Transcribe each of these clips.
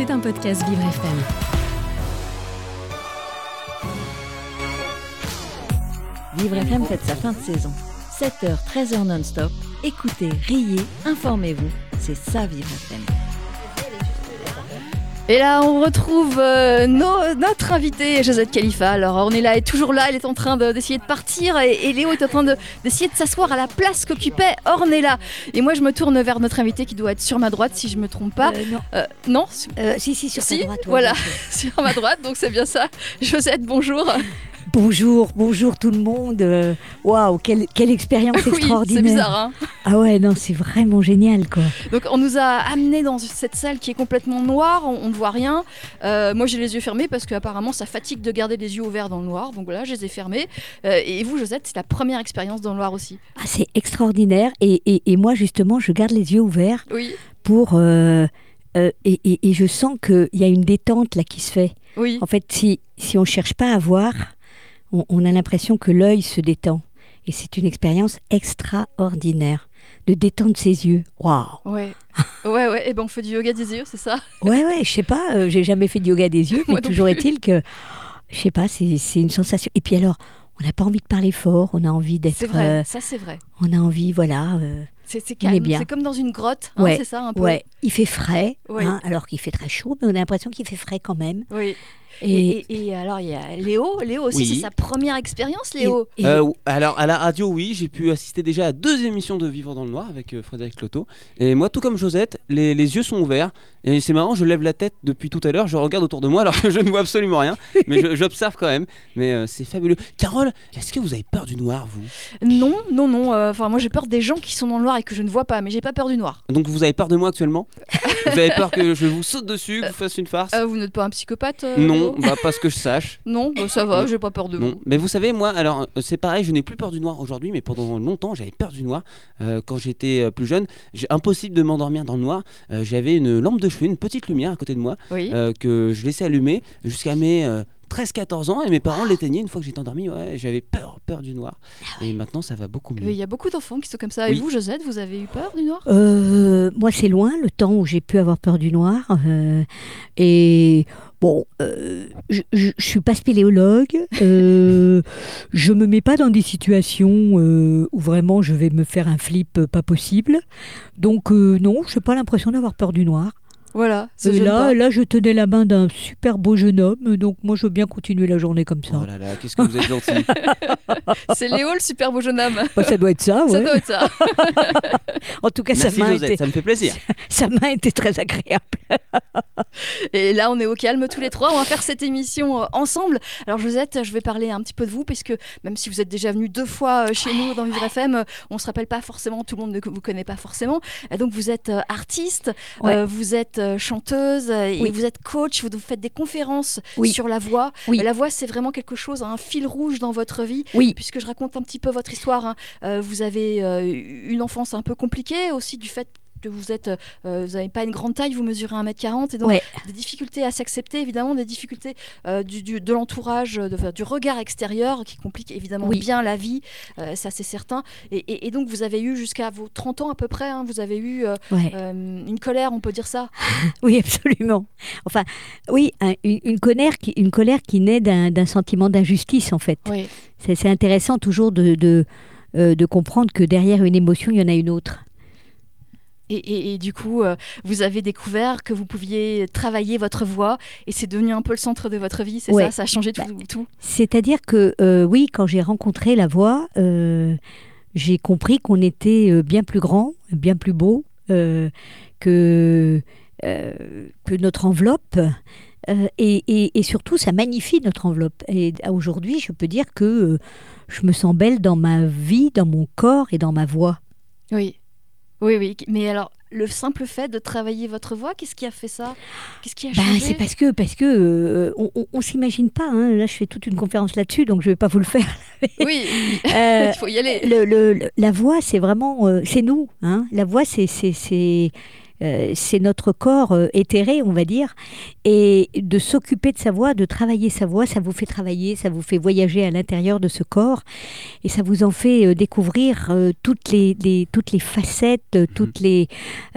C'est un podcast Vivre FM. Vivre FM fête sa fin de saison. 7h, 13h non-stop. Écoutez, riez, informez-vous. C'est ça Vivre FM. Et là, on retrouve euh, nos- notre invité, Josette Khalifa. Alors, on est là, elle est toujours là, elle est en train de- d'essayer de, partir et, et Léo est en train de- d'essayer de, s'asseoir à la place qu'occupait Ornella. Et moi, je me tourne vers notre invité qui doit être sur ma droite, si je me trompe pas. Euh, non. Euh, non, si, si, sur Si, droite. ouais, voilà. sur ma droite, donc c'est bien ça. Josette, bonjour. Bonjour, bonjour tout le monde. Euh, Waouh, quelle, quelle expérience oui, extraordinaire. c'est bizarre, hein. Ah ouais, non, c'est vraiment génial, quoi. Donc on nous a amenés dans cette salle qui est complètement noire, on, ne voit rien. Euh, moi j'ai les yeux fermés parce qu'apparemment ça fatigue de garder les yeux ouverts dans le noir. Donc voilà, je les ai fermés. Euh, et vous Josette, c'est la première expérience dans le noir aussi. Ah, c'est extraordinaire. Et, et- et moi, justement, je garde les yeux ouverts Oui, pour. euh, et je sens qu'il y a une détente là qui se fait. oui. En fait, si, si on ne cherche pas à voir, on, on a l'impression que l'œil se détend. Et c'est une expérience extraordinaire de détendre ses yeux. Waouh! Ouais, ouais, ouais. Et ben on fait du yoga des yeux, c'est ça? Ouais, ouais, je sais pas, euh, j'ai jamais fait de yoga des yeux, mais toujours est-il que, je sais pas, c'est c'est une sensation. Et puis alors, on n'a pas envie de parler fort, on a envie d'être. C'est vrai, euh, ça c'est vrai. on a envie, voilà. euh, C'est calme, c'est comme dans une grotte, hein, Ouais, c'est ça un peu. ouais, il fait frais, Ouais. hein, alors qu'il fait très chaud, mais on a l'impression qu'il fait frais quand même. Oui. Et, Et, et- et alors il y a Léo, Léo aussi, Oui. c'est sa première expérience, Léo. et- Euh, alors à la radio, oui, j'ai pu assister déjà à deux émissions de Vivre dans le Noir avec euh, Frédéric Loto. Et moi, tout comme Josette, les, les yeux sont ouverts. Et c'est marrant, je lève la tête depuis tout à l'heure, je regarde autour de moi alors que je ne vois absolument rien. Mais j'observe quand même. Mais euh, c'est fabuleux. Carole, est-ce que vous avez peur du noir, vous? Non, non, non. euh, Enfin, moi j'ai peur des gens qui sont dans le noir et que je ne vois pas, mais j'ai pas peur du noir. Donc vous avez peur de moi actuellement? Vous avez peur que je vous saute dessus, que vous fasse une farce? Euh, vous n'êtes pas un psychopathe Non, bah, pas ce que je sache. Non, bah, ça va, j'ai pas peur de Non, vous. mais vous savez, moi, alors c'est pareil, je n'ai plus peur du noir aujourd'hui, mais pendant longtemps, j'avais peur du noir. Quand j'étais plus jeune, impossible de m'endormir dans le noir. J'avais une lampe de chevet, une petite lumière à côté de moi, Oui. euh, que je laissais allumer jusqu'à mes euh, 13-14 ans, et mes parents l'éteignaient une fois que j'étais endormi. Ouais, j'avais peur, peur du noir. Et maintenant, ça va beaucoup Mais mieux. Il y a beaucoup d'enfants qui sont comme ça. Et vous, Josette, vous avez eu peur du noir? Euh, moi, c'est loin le temps où j'ai pu avoir peur du noir. euh, et bon, euh, je, je, je suis pas spéléologue. euh, je me mets pas dans des situations euh, où vraiment je vais me faire un flip euh, pas possible. Donc euh, non, je n'ai pas l'impression d'avoir peur du noir. Voilà. ça Et là, pas. là, je tenais la main d'un super beau jeune homme, donc moi je veux bien continuer la journée comme ça. Oh là là, qu'est-ce que vous êtes gentil. C'est Léo, le super beau jeune homme. Bah, ça doit être ça, Ça ouais. doit être ça. En tout cas, Merci sa main, Josette, était, ça me fait plaisir. sa main était très agréable. Et là, on est au calme tous les trois. On va faire cette émission euh, ensemble. Alors, Josette, je vais parler un petit peu de vous, puisque même si vous êtes déjà venu deux fois euh, chez nous dans Vivre FM, euh, on se rappelle pas forcément, tout le monde ne vous connaît pas forcément. Donc, vous êtes artiste, Ouais. vous êtes euh, chanteuse euh, et Oui. vous êtes coach. Vous faites des conférences Oui. sur la voix. Oui. La voix, c'est vraiment quelque chose, un fil rouge dans votre vie. Oui. Puisque je raconte un petit peu votre histoire, hein, euh, vous avez une enfance un peu compliquée aussi du fait que vous êtes, euh, vous n'avez pas une grande taille, vous mesurez 1m40 et donc Ouais. des difficultés à s'accepter évidemment, des difficultés euh, du, du- de l'entourage, de- du regard extérieur qui complique évidemment Oui. bien la vie, euh, ça c'est certain. Et, et- et donc vous avez eu jusqu'à vos 30 ans à peu près, hein, vous avez eu euh, Ouais. euh, une colère, on peut dire ça? Oui, absolument. Enfin, oui, un- une, une colère qui, une colère qui naît d'un sentiment d'injustice, en fait. Oui. C'est intéressant toujours de, de, euh, de comprendre que derrière une émotion, il y en a une autre. Et, et- et du coup, euh, vous avez découvert que vous pouviez travailler votre voix et c'est devenu un peu le centre de votre vie, c'est Ouais. ça Ça a changé tout, Bah, tout. C'est-à-dire que, euh, oui, quand j'ai rencontré la voix, euh, j'ai compris qu'on était bien plus grand, bien plus beau, que, que notre enveloppe. et, surtout, ça magnifie notre enveloppe. Et aujourd'hui, je peux dire que je me sens belle dans ma vie, dans mon corps et dans ma voix. Oui. Oui, oui. Mais alors, le simple fait de travailler votre voix, qu'est-ce qui a fait ça? Qu'est-ce qui a changé? c'est parce que parce que euh, on, on- on s'imagine pas. hein. Là, je fais toute une conférence là-dessus, donc je vais pas vous le faire. Oui, Euh, il faut y aller. le, le- le- la voix, c'est vraiment, euh, c'est nous. Hein. La voix, c'est euh, c'est notre corps euh, éthéré, on va dire, et de s'occuper de sa voix, de travailler sa voix, ça vous fait travailler, ça vous fait voyager à l'intérieur de ce corps, et ça vous en fait euh, découvrir toutes les, les- toutes les facettes, toutes les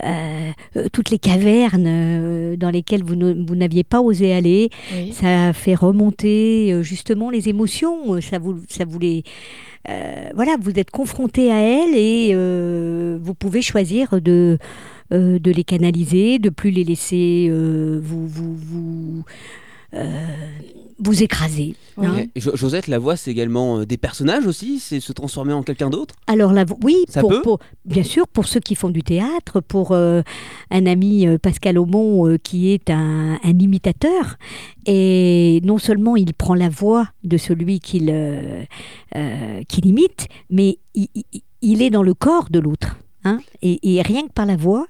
euh, euh, toutes les cavernes dans lesquelles vous n'aviez pas osé aller. Oui. Ça fait remonter justement les émotions. Ça vous, ça vous les, voilà, vous êtes confronté à elles et vous pouvez choisir de euh, de les canaliser, de plus les laisser euh, vous vous vous, euh, vous écraser. Oui. hein. Et Jo- Josette, la voix, c'est également des personnages aussi C'est se transformer en quelqu'un d'autre? Alors la vo- oui, Ça pour, peut? pour- bien sûr, pour ceux qui font du théâtre, pour euh, un ami Pascal Aumont euh, qui est un, un imitateur, et non seulement il prend la voix de celui qu'il euh, qu'il imite, mais il, il- il est dans le corps de l'autre. Hein. et, rien que par la voix,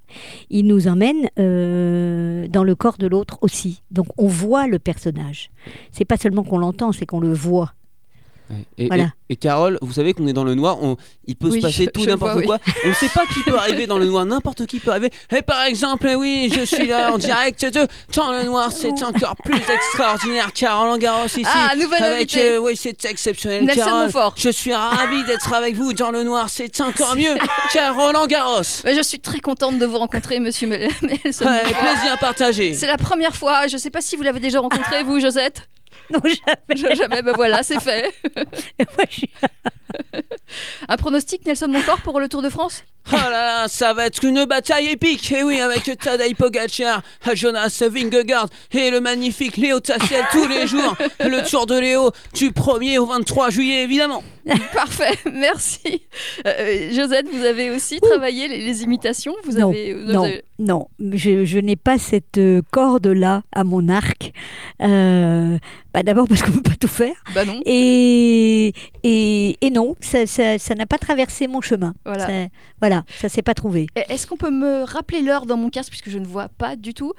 il nous emmène euh, dans le corps de l'autre aussi. Donc on voit le personnage. C'est pas seulement qu'on l'entend, c'est qu'on le voit. Et, Voilà. et- et Carole, vous savez qu'on est dans le noir, on- il peut Oui, se passer je- tout n'importe quoi. On ne sait pas qui peut arriver dans le noir, n'importe qui peut arriver. Et par exemple, eh oui, je suis là en direct de Dans le noir, c'est encore plus extraordinaire. Carole Garros ici. Ah, nouvelle avec, invitée. euh, oui, c'est exceptionnel. Carole. Je suis ravi d'être avec vous dans le noir, c'est encore mieux. Carole Garros. Mais je suis très contente de vous rencontrer, monsieur Mel-. Ouais, plaisir partagé. C'est la première fois, je ne sais pas si vous l'avez déjà rencontré, vous, Josette Non, jamais. Je- Jamais, ben voilà, c'est fait. Moi, je suis- Un pronostic, Nelson Montfort, pour le Tour de France? Oh là là, ça va être une bataille épique. Et oui, avec Tadej Pogacar, Jonas Vingegaard et le magnifique Léo Tassiel tous les jours. Le Tour de Léo du 1er au 23 juillet, évidemment. Parfait, merci. Euh, Josette, vous avez aussi travaillé les, les imitations? Vous Non, avez, vous non, avez- non, je, je n'ai pas cette euh, corde-là à mon arc. Euh, bah, D'abord parce qu'on ne peut pas tout faire. Bah non, Et, et, et non, ça ça- ça n'a pas traversé mon chemin. voilà. Ça, voilà, ça s'est pas trouvé. Est-ce qu'on peut me rappeler l'heure dans mon casque, puisque je ne vois pas du tout?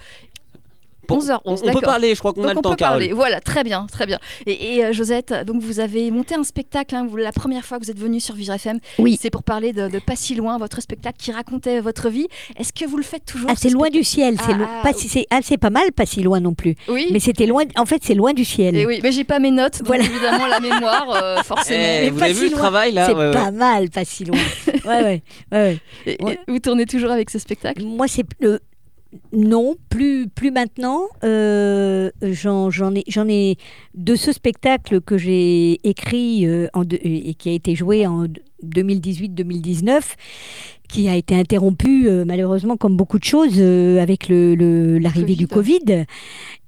Bon, 11h11, On, on peut parler, je crois qu'on a le on temps, peut Carole. parler. Voilà, très bien, très bien. Et, et, euh, Josette, donc vous avez monté un spectacle, hein, vous- la première fois que vous êtes venue sur Vivre FM. Oui. C'est pour parler de, de Pas si loin, votre spectacle qui racontait votre vie. Est-ce que vous le faites toujours Ah, ce c'est loin du ciel. C'est Ah, lo- ah, pas si- c'est ah, c'est pas mal, pas si loin non plus. Oui. Mais c'était loin. En fait, c'est loin du ciel. Et oui, mais j'ai pas mes notes, donc Voilà. évidemment la mémoire, euh, forcément. Eh, Mais vous pas avez si vu le travail là c'est Ouais, ouais. pas mal, pas si loin. ouais, ouais, ouais, ouais. Et- et Ouais. vous tournez toujours avec ce spectacle? Moi, c'est euh, non, plus plus maintenant. Euh, J'en ai de ce spectacle que j'ai écrit euh, et qui a été joué en 2018-2019 qui a été interrompu euh, malheureusement comme beaucoup de choses avec l'arrivée du Covid.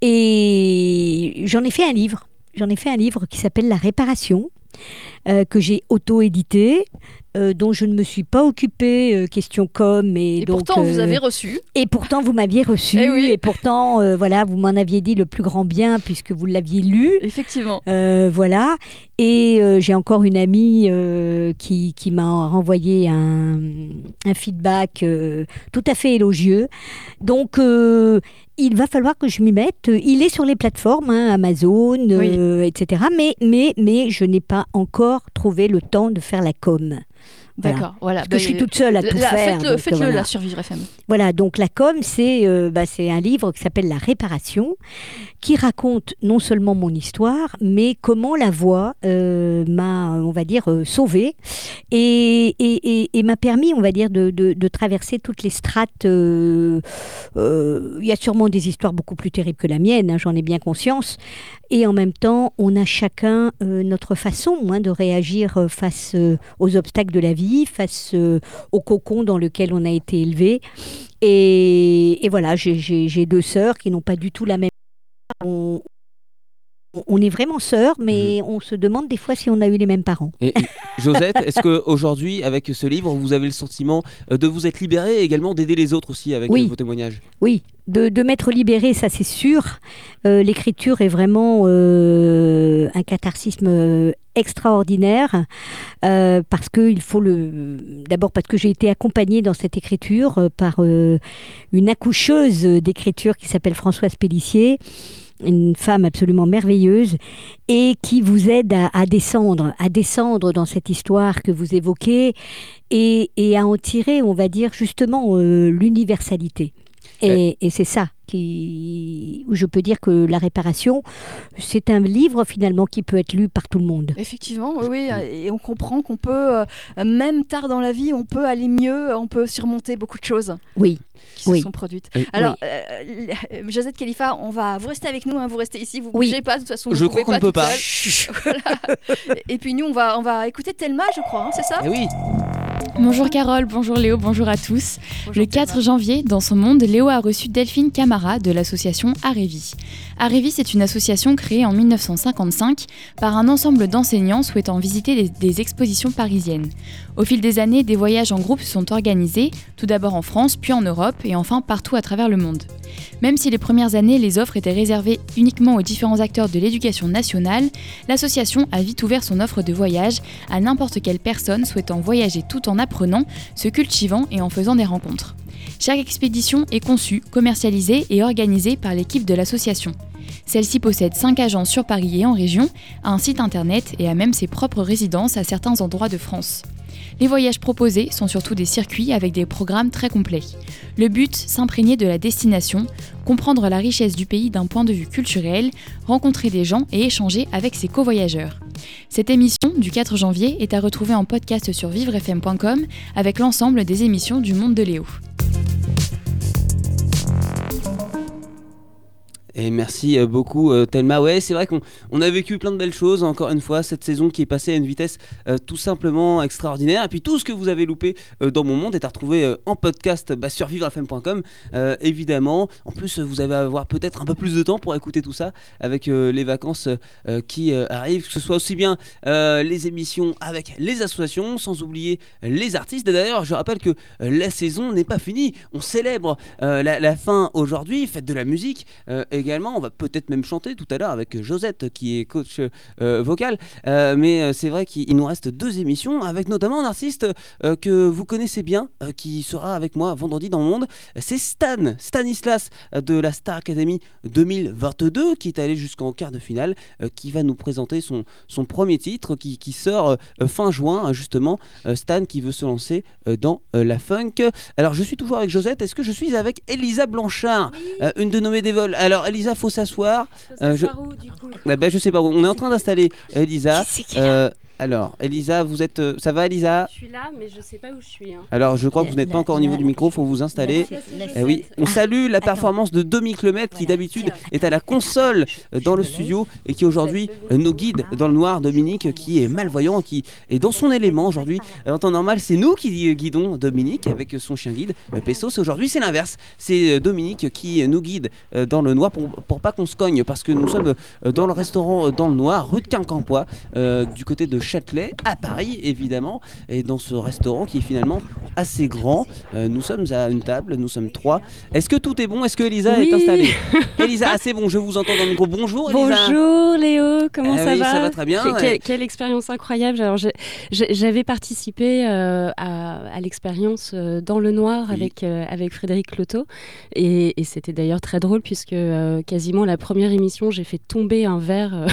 Et j'en ai fait un livre. J'en ai fait un livre qui s'appelle La réparation, que j'ai auto-édité, euh, dont je ne me suis pas occupée, euh, question com. Et, Et donc, pourtant, vous euh, avez reçu. et pourtant, vous m'aviez reçu. Eh oui. Et pourtant, voilà, vous m'en aviez dit le plus grand bien puisque vous l'aviez lu. Effectivement. Voilà. Et j'ai encore une amie qui, qui m'a renvoyé un, un feedback tout à fait élogieux. Donc, il va falloir que je m'y mette. Il est sur les plateformes, hein, Amazon, euh, etc. Mais, mais, mais je n'ai pas encore trouvé le temps de faire la com. D'accord. Voilà. Parce que je suis toute seule à tout faire. Faites-le, donc, faites-le voilà. là sur Vivre FM. Voilà, donc la com, c'est euh, bah, c'est un livre qui s'appelle La réparation, qui raconte non seulement mon histoire, mais comment la voix euh, m'a, on va dire, euh, sauvée et, et, et- et m'a permis, on va dire, de, de- de traverser toutes les strates. Il y a sûrement des histoires beaucoup plus terribles que la mienne, hein, j'en ai bien conscience. Et en même temps, on a chacun euh, notre façon de réagir euh, face euh, aux obstacles de la vie, face au cocon dans lequel on a été élevé. Et, et voilà, j'ai- deux sœurs qui n'ont pas du tout la même. On est vraiment sœurs, mais on se demande des fois si on a eu les mêmes parents. Et, et, Josette, est-ce qu'aujourd'hui, avec ce livre, vous avez le sentiment euh, de vous être libéré et également d'aider les autres aussi avec Oui. euh, vos témoignages? Oui, de, de m'être libérée, ça c'est sûr. Euh, L'écriture est vraiment euh, un catharsisme extraordinaire euh, parce que il faut le. D'abord parce que j'ai été accompagnée dans cette écriture par une accoucheuse d'écriture qui s'appelle Françoise Pellissier une femme absolument merveilleuse et qui vous aide à, à descendre, à descendre dans cette histoire que vous évoquez et, et à en tirer, on va dire, justement euh, l'universalité. Et, et c'est ça qui, où je peux dire que la réparation, c'est un livre finalement qui peut être lu par tout le monde. Effectivement, oui, oui, et on comprend qu'on peut, euh, même tard dans la vie, on peut aller mieux, on peut surmonter beaucoup de choses Oui, qui Oui. se sont produites. Et- Alors, euh, euh, Josette Khalifa, on va, vous restez avec nous, hein, vous restez ici, vous Oui. bougez pas, de toute façon, Je crois qu'on ne peut pas. Voilà. Et puis nous, on va, on va écouter Thelma, je crois, hein, c'est ça Eh oui, Bonjour Carole, bonjour Léo, bonjour à tous. Bonjour, Le 4 Thelma. janvier, dans son monde, Léo a reçu Delphine Camara de l'association Arévi. Arévi, c'est une association créée en 1955 par un ensemble d'enseignants souhaitant visiter des, des expositions parisiennes. Au fil des années, des voyages en groupe sont organisés, tout d'abord en France, puis en Europe et enfin partout à travers le monde. Même si les premières années, les offres étaient réservées uniquement aux différents acteurs de l'éducation nationale, l'association a vite ouvert son offre de voyage à n'importe quelle personne souhaitant voyager tout en apprenant, se cultivant et en faisant des rencontres. Chaque expédition est conçue, commercialisée et organisée par l'équipe de l'association. Celle-ci possède 5 agences sur Paris et en région, a un site internet et a même ses propres résidences à certains endroits de France. Les voyages proposés sont surtout des circuits avec des programmes très complets. Le but, s'imprégner de la destination, comprendre la richesse du pays d'un point de vue culturel, rencontrer des gens et échanger avec ses covoyageurs. Cette émission du 4 janvier est à retrouver en podcast sur vivrefm.com avec l'ensemble des émissions du Monde de Léo. Et merci euh, beaucoup euh, Thelma. Ouais, c'est vrai qu'on on a vécu plein de belles choses encore une fois cette saison qui est passée à une vitesse euh, tout simplement extraordinaire. Et puis tout ce que vous avez loupé dans mon monde est à retrouver en podcast bah, sur vivrefm.com évidemment. En plus, vous allez avoir peut-être un peu plus de temps pour écouter tout ça avec les vacances qui arrivent, que ce soit aussi bien les émissions avec les associations, sans oublier les artistes. Et D'ailleurs, je rappelle que la saison n'est pas finie. On célèbre la, fin aujourd'hui, fête de la musique. Également, on va peut-être même chanter tout à l'heure avec Josette qui est coach euh, vocal. Euh, mais euh, c'est vrai qu'il il nous reste deux émissions avec notamment un artiste euh, que vous connaissez bien, qui sera avec moi vendredi dans le monde. C'est Stan, Stanislas de la Star Academy 2022 qui est allé jusqu'en quart de finale, qui va nous présenter son, son premier titre qui, qui sort fin juin, justement. Euh, Stan qui veut se lancer dans la funk. Alors je suis toujours avec Josette, est-ce que je suis avec Elisa Blanchard, une de nos médévoles Alors Elisa, faut s'asseoir. Euh, je... Ah ben, je sais pas, on est en train d'installer Elisa. Euh, alors, Elisa, vous êtes. euh, ça va, Elisa Je suis là, mais je sais pas où je suis. hein. Alors, je crois que vous n'êtes pas encore au niveau du micro, faut vous installer. Eh oui, on salue la performance de Dominique Lemaitre qui d'habitude est à la console euh, dans le studio et qui aujourd'hui euh, nous guide dans le noir. Dominique qui est malvoyant, qui est dans son élément aujourd'hui. Euh, En temps normal, c'est nous qui euh, guidons Dominique avec son chien guide. Euh, Pessos, aujourd'hui c'est l'inverse. C'est euh, Dominique qui euh, nous guide euh, dans le noir pour, pour pas qu'on se cogne parce que nous sommes euh, dans le restaurant euh, dans le noir, rue de Quincampoix, euh, du côté de Châtelet, à Paris évidemment. Et dans ce restaurant qui est finalement assez grand, euh, nous sommes à une table, nous sommes trois. Est-ce que tout est bon? Est-ce que Elisa Oui. est installée? Elisa, ah, c'est bon, je vous entends dans le micro. Bonjour Elisa. Bonjour Léo, comment Ah ça oui, va? ça va très bien. Quelle, quelle expérience incroyable. Alors, j'avais participé euh, à, à l'expérience euh, dans le noir Oui. avec, avec Frédéric Cloteau. Et, et c'était d'ailleurs très drôle puisque quasiment la première émission, j'ai fait tomber un verre.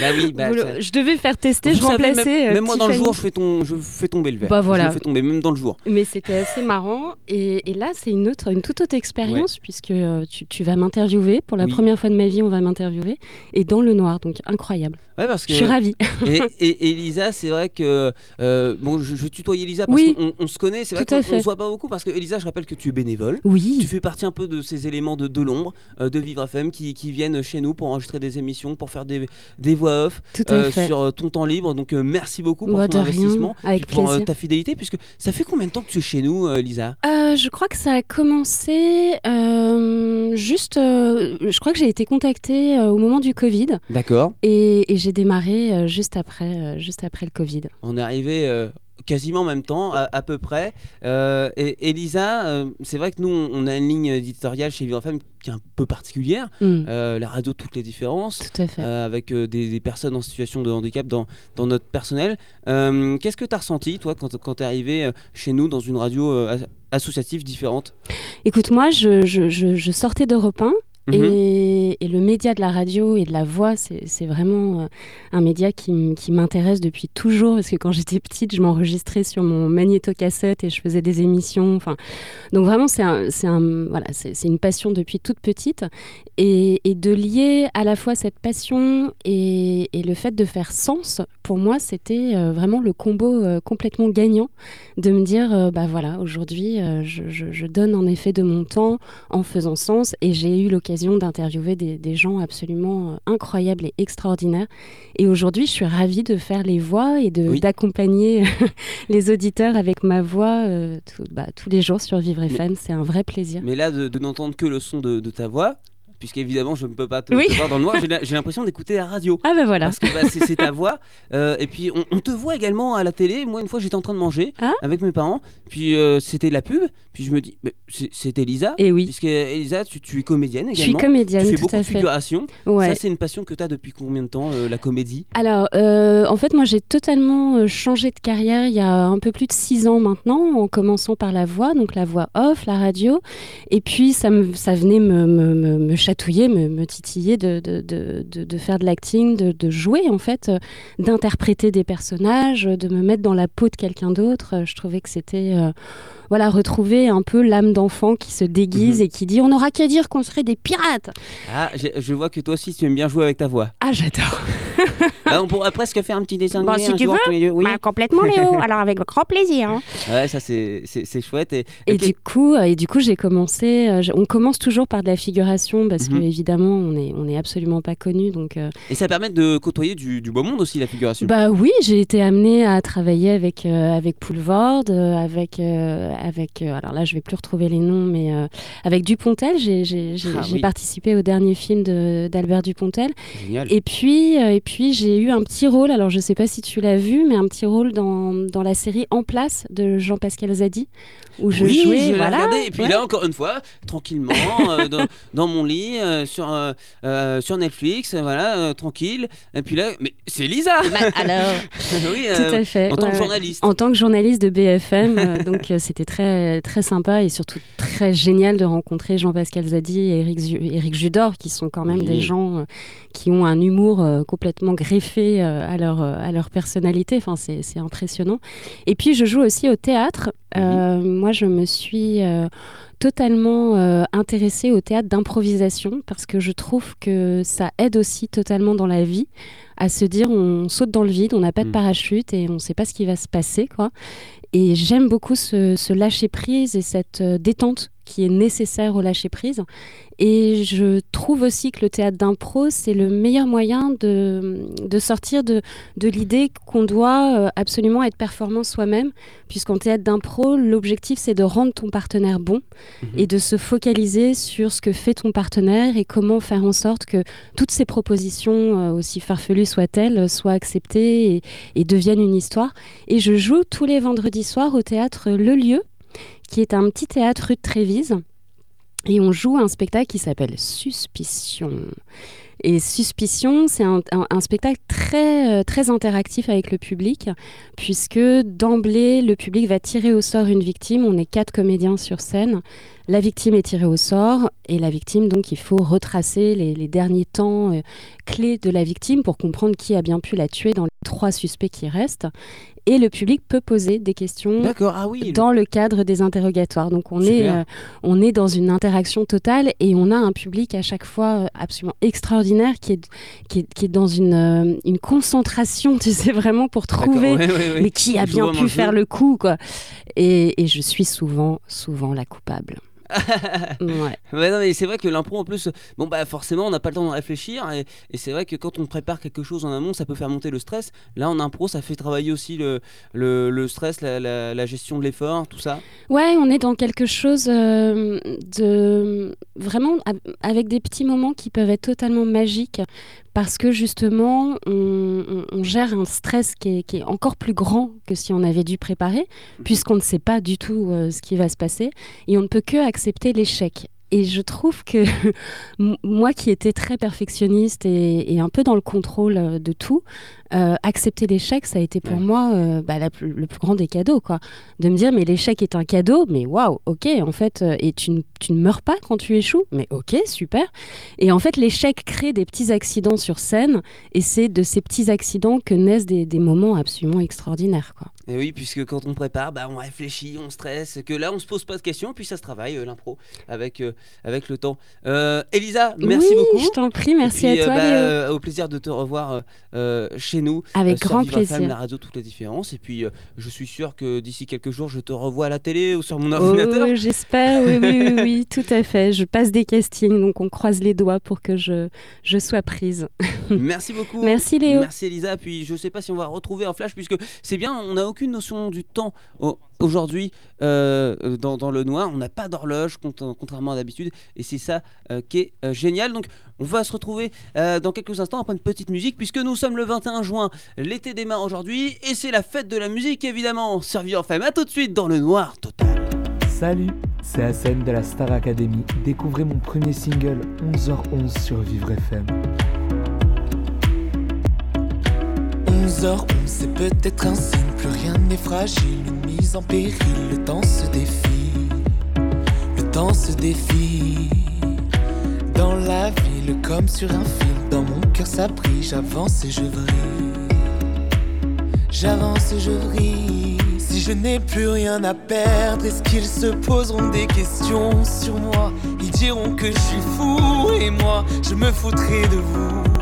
Bah oui, bah, je devais faire tester, Vous je savez, Même, euh, même moi dans le jour, je fais, ton, je fais tomber le verre. Bah voilà. Je le fais tomber même dans le jour. Mais c'était assez marrant. Et, et là, c'est une, autre, une toute autre expérience, puisque euh, tu, tu vas m'interviewer. Pour la Oui. première fois de ma vie, on va m'interviewer. Et dans le noir, donc incroyable. Ouais, parce que Je suis ravie. et, et Elisa, c'est vrai que euh, bon, je, je tutoie Elisa parce Oui. qu'on on se connaît. C'est vrai qu'on on fait. se voit pas beaucoup parce que Elisa, je rappelle que tu es bénévole. Oui. Tu fais partie un peu de ces éléments de, de l'ombre euh, de Vivre FM qui, qui viennent chez nous pour enregistrer des émissions, pour faire des, des voix off Tout à euh, fait. sur euh, ton temps libre. Donc euh, merci beaucoup pour Bah, ton de rien, investissement, avec pour plaisir. ta fidélité, puisque ça fait combien de temps que tu es chez nous, euh, Elisa? Euh, je crois que ça a commencé euh, juste. euh, je crois que j'ai été contactée euh, au moment du Covid D'accord. et, et j'ai démarré euh, juste après, euh, juste après le Covid. On est arrivé euh, quasiment en même temps, à, à peu près. Euh, et Elisa, euh, c'est vrai que nous, on a une ligne éditoriale chez Vivre FM qui est un peu particulière. Mm, Euh, la radio, toutes les différences. tout à fait. avec des, des personnes en situation de handicap dans, dans notre personnel. Qu'est-ce que tu as ressenti, toi, quand, quand tu es arrivé chez nous dans une radio as- associative différente? Écoute, moi, je, je, je, je sortais d'Europe 1 Mhm. et, Et, le média de la radio et de la voix, c'est vraiment euh, un média qui, m'intéresse depuis toujours. Parce que quand j'étais petite, je m'enregistrais sur mon magnétocassette et je faisais des émissions. Donc vraiment, c'est une passion depuis toute petite. Et, de lier à la fois cette passion et, le fait de faire sens, pour moi, c'était euh, vraiment le combo euh, complètement gagnant de me dire, bah voilà, aujourd'hui, je- je donne en effet de mon temps en faisant sens et j'ai eu l'occasion d'interviewer des, des gens absolument euh, incroyables et extraordinaires. Et aujourd'hui, je suis ravie de faire les voix et Oui. d'accompagner les auditeurs avec ma voix euh, tout- bah, tous les jours sur Vivre FM. C'est un vrai plaisir. Mais là, de, de n'entendre que le son de, de ta voix, puisqu'évidemment, je ne peux pas te, Oui. te voir dans le noir, j'ai l'impression d'écouter la radio. Ah bah voilà. Parce que bah, c'est ta voix. Euh, et puis on, on te voit également à la télé. Moi, une fois, j'étais en train de manger Ah. avec mes parents. Puis euh, c'était la pub. Puis je me dis, c'est Elisa. Et oui, Puisque Elisa, tu, tu es comédienne je suis également. comédienne, tu fais tout beaucoup à de fait. figuration. Ouais. Ça, c'est une passion que tu as depuis combien de temps, euh, la comédie? Alors, euh, en fait, moi, j'ai totalement changé de carrière il y a un peu plus de six ans maintenant, en commençant par la voix, donc la voix off, la radio. Et puis, ça, me, ça venait me, me, me- me me, titiller de, de, faire de l'acting, de, jouer, en fait, euh, d'interpréter des personnages, de me mettre dans la peau de quelqu'un d'autre. Euh, Je trouvais que c'était... voilà, retrouver un peu l'âme d'enfant qui se déguise Mhm. et qui dit on n'aura qu'à dire qu'on serait des pirates. Ah, je vois que toi aussi, tu aimes bien jouer avec ta voix. Ah, j'adore. Là, on pourrait presque faire un petit dessin Bon, animé si un tu jour veux. les. Oui. Bah, complètement, Léo. Alors, avec grand plaisir. hein. Ouais, ça, c'est chouette. Et, du coup, euh, et du coup, j'ai commencé. euh, on commence toujours par de la figuration parce Mhm. que évidemment, on est, on est absolument pas connu. Donc, euh, et ça permet de côtoyer du, du beau monde aussi, la figuration. bah oui, j'ai été amenée à travailler avec euh, avec Poulvord, avec euh, avec. euh, alors là, je vais plus retrouver les noms, mais euh, avec Dupontel, j'ai j'ai- j'ai- Ah oui. participé au dernier film de- d'Albert Dupontel. Génial. Et puis, euh, et puis j'ai eu un petit rôle, alors je sais pas si tu l'as vu, mais un petit rôle dans, dans la série En place de Jean-Pascal Zadi, où je oui, jouais. je l'ai voilà, regardé. Et puis ouais. là, encore une fois, tranquillement, euh, dans, dans mon lit, euh, sur, euh, euh, sur Netflix, voilà, euh, tranquille. Et puis là, mais c'est Lisa alors, Oui, tout à fait. en tant ouais, que journaliste. En tant que journaliste de BFM, euh, donc euh, c'était très très sympa et surtout très génial de rencontrer Jean-Pascal Zadi et Eric, Eric Judor, qui sont quand même Oui. des gens euh, qui ont un humour euh, complètement greffé euh, à leur à leur personnalité. Enfin, c'est impressionnant. Et puis je joue aussi au théâtre. Euh, moi, je me suis euh, totalement euh, intéressée au théâtre d'improvisation parce que je trouve que ça aide aussi totalement dans la vie à se dire on saute dans le vide, on n'a pas de Mm. parachute et on ne sait pas ce qui va se passer. quoi. Et j'aime beaucoup ce, ce lâcher prise et cette euh, détente qui est nécessaire au lâcher prise. Et je trouve aussi que le théâtre d'impro, c'est le meilleur moyen de, de sortir de, de l'idée qu'on doit euh, absolument être performant soi-même, puisqu'en théâtre d'impro, l'objectif c'est de rendre ton partenaire bon Mhm. et de se focaliser sur ce que fait ton partenaire et comment faire en sorte que toutes ces propositions, euh, aussi farfelues soient-elles, soient acceptées et, et deviennent une histoire. Et je joue tous les vendredis soirs au théâtre Le Lieu, qui est un petit théâtre rue de Trévise. Et on joue un spectacle qui s'appelle Suspicion. Et Suspicion, c'est un, spectacle très, euh, très interactif avec le public, puisque d'emblée, le public va tirer au sort une victime. On est quatre comédiens sur scène. La victime est tirée au sort, et la victime, donc, il faut retracer les, les derniers temps euh, clés de la victime pour comprendre qui a bien pu la tuer dans les trois suspects qui restent. Et le public peut poser des questions ah oui. dans le cadre des interrogatoires. Donc on est, euh, on est dans une interaction totale et on a un public à chaque fois euh, absolument extraordinaire qui est, qui est, qui est dans une, euh, une concentration, tu sais, vraiment pour trouver ouais, ouais, ouais. mais qui a Je bien pu faire jeu. le coup, quoi. Et, et je suis souvent, souvent la coupable. Ouais. Ouais, non, mais c'est vrai que l'impro en plus, bon bah forcément on n'a pas le temps de réfléchir et, et c'est vrai que quand on prépare quelque chose en amont, ça peut faire monter le stress. Là en impro, ça fait travailler aussi le, le, le stress, la, la- la gestion de l'effort, tout ça. Ouais, on est dans quelque chose euh, de vraiment avec des petits moments qui peuvent être totalement magiques parce que justement on, on- on gère un stress qui est, qui est encore plus grand que si on avait dû préparer puisqu'on ne sait pas du tout euh, ce qui va se passer et on ne peut que accepter l'échec. Et je trouve que moi qui étais très perfectionniste et, et un peu dans le contrôle euh, de tout, euh, accepter l'échec, ça a été pour Ouais. moi euh, bah, la le plus grand des cadeaux. Quoi. De me dire, mais l'échec est un cadeau, mais waouh, ok, en fait, et tu, ne- tu ne meurs pas quand tu échoues, mais ok, super. Et en fait, l'échec crée des petits accidents sur scène, et c'est de ces petits accidents que naissent des, des moments absolument extraordinaires. Quoi. Et oui, puisque quand on prépare, bah, on réfléchit, on stresse, que là on se pose pas de questions, puis ça se travaille euh, l'impro avec, euh, avec le temps. Euh, Elisa, merci Oui, beaucoup. Je t'en prie, merci puis, à toi, bah, Léo. au plaisir de te revoir chez nous. Avec grand Vivre plaisir. la radio, toutes les différences. Et puis, je suis sûr que d'ici quelques jours, je te revois à la télé ou sur mon Oh, ordinateur. J'espère, oui, oui, oui, oui, tout à fait. Je passe des castings, donc on croise les doigts pour que je, je sois prise. Merci beaucoup. Merci, Léo. Merci Elisa. Puis je sais pas si on va retrouver un flash puisque c'est bien, on n'a notion du temps au- aujourd'hui euh, dans, le noir. On n'a pas d'horloge cont- contrairement à d'habitude et c'est ça euh, qui est euh, génial. Donc on va se retrouver dans quelques instants après une petite musique puisque nous sommes le 21 juin. L'été démarre aujourd'hui et c'est la fête de la musique évidemment. Servi en femme. À tout de suite dans le noir total. Salut, c'est Hassan de la Star Academy. Découvrez mon premier single 11h11 sur Vivre FM. 11h11, c'est peut-être un signe, plus rien n'est fragile, une mise en péril, le temps se défie, le temps se défie. Dans la ville, comme sur un fil, dans mon cœur ça j'avance et je vrille. J'avance et je vrille. Si je n'ai plus rien à perdre, est-ce qu'ils se poseront des questions sur moi? Ils diront que je suis fou et moi, je me foutrai de vous.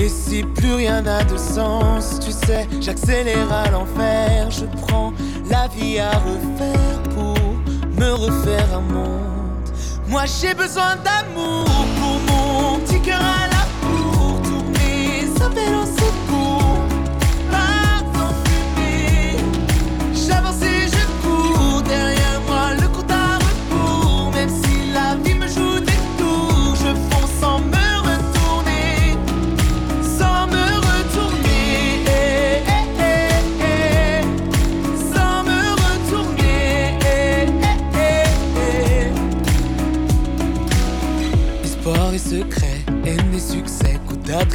Et si plus rien n'a de sens, tu sais, j'accélère à l'enfer. Je prends la vie à refaire pour me refaire un monde. Moi j'ai besoin d'amour pour mon petit cœur à la bourre. Tous mes appels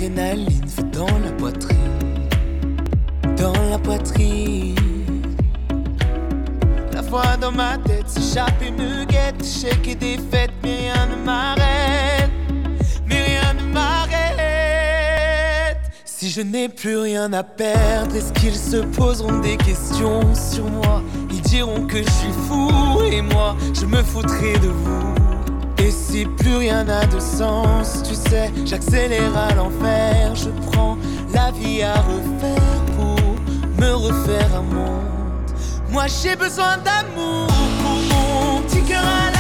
dans la poitrine, dans la poitrine. La foi dans ma tête s'échappe et me guette, échec et défaite, mais rien ne m'arrête mais rien ne m'arrête. Si je n'ai plus rien à perdre, est-ce qu'ils se poseront des questions sur moi? Ils diront que je suis fou et moi, je me foutrai de vous. Si plus rien n'a de sens, tu sais, j'accélère à l'enfer, je prends la vie à refaire pour me refaire un monde. Moi j'ai besoin d'amour pour mon petit cœur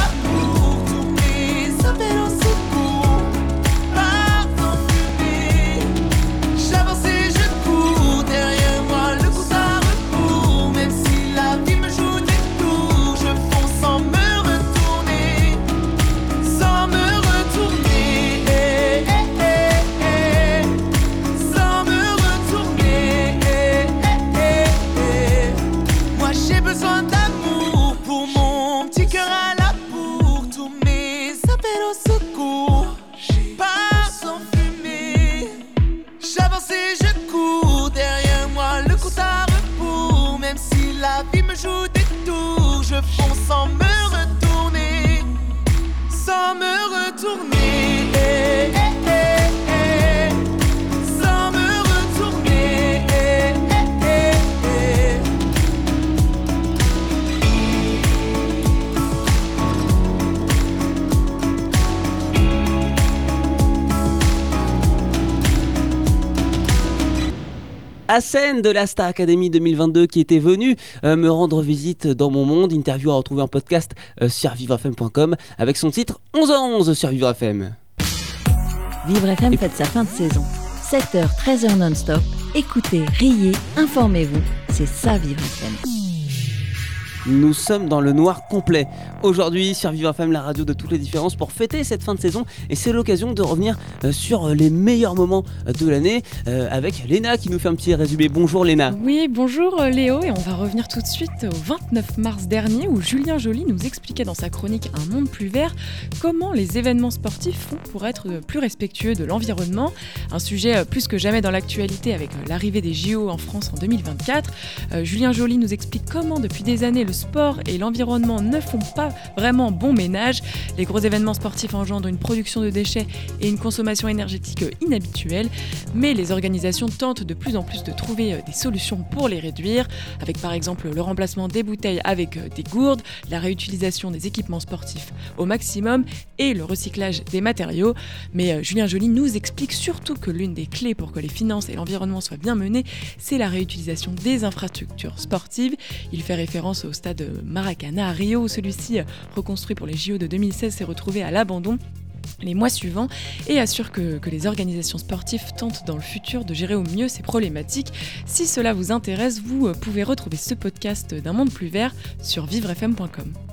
joue des tours, je fonce sans me retourner, sans me retourner. Hassen de la Star Academy 2022 qui était venu euh, me rendre visite dans mon monde. Interview à retrouver en podcast euh, sur vivrefm.com avec son titre 11 à 11 sur Vivre FM. Vivre FM fête sa fin de saison. 7h, 13h non-stop. Écoutez, riez, informez-vous. C'est ça Vivre FM. Nous sommes dans le noir complet. Aujourd'hui, sur Vivre FM, la radio de toutes les différences, pour fêter cette fin de saison, et c'est l'occasion de revenir euh, sur euh, les meilleurs moments euh, de l'année avec Léna qui nous fait un petit résumé. Bonjour Léna. Oui, bonjour Léo, et on va revenir tout de suite au 29 mars dernier où Julien Joly nous expliquait dans sa chronique Un monde plus vert comment les événements sportifs font pour être plus respectueux de l'environnement. Un sujet plus que jamais dans l'actualité avec l'arrivée des JO en France en 2024. Julien Joly nous explique comment depuis des années le sport et l'environnement ne font pas vraiment bon ménage. Les gros événements sportifs engendrent une production de déchets et une consommation énergétique inhabituelle, mais les organisations tentent de plus en plus de trouver des solutions pour les réduire, avec par exemple le remplacement des bouteilles avec des gourdes, la réutilisation des équipements sportifs au maximum et le recyclage des matériaux. Mais Julien Joly nous explique surtout que l'une des clés pour que les finances et l'environnement soient bien menés, c'est la réutilisation des infrastructures sportives. Il fait référence au stade Maracana à Rio, celui-ci, reconstruit pour les JO de 2016, s'est retrouvé à l'abandon les mois suivants et assure que, que, les organisations sportives tentent dans le futur de gérer au mieux ces problématiques. Si cela vous intéresse, vous pouvez retrouver ce podcast d'un monde plus vert sur vivrefm.com.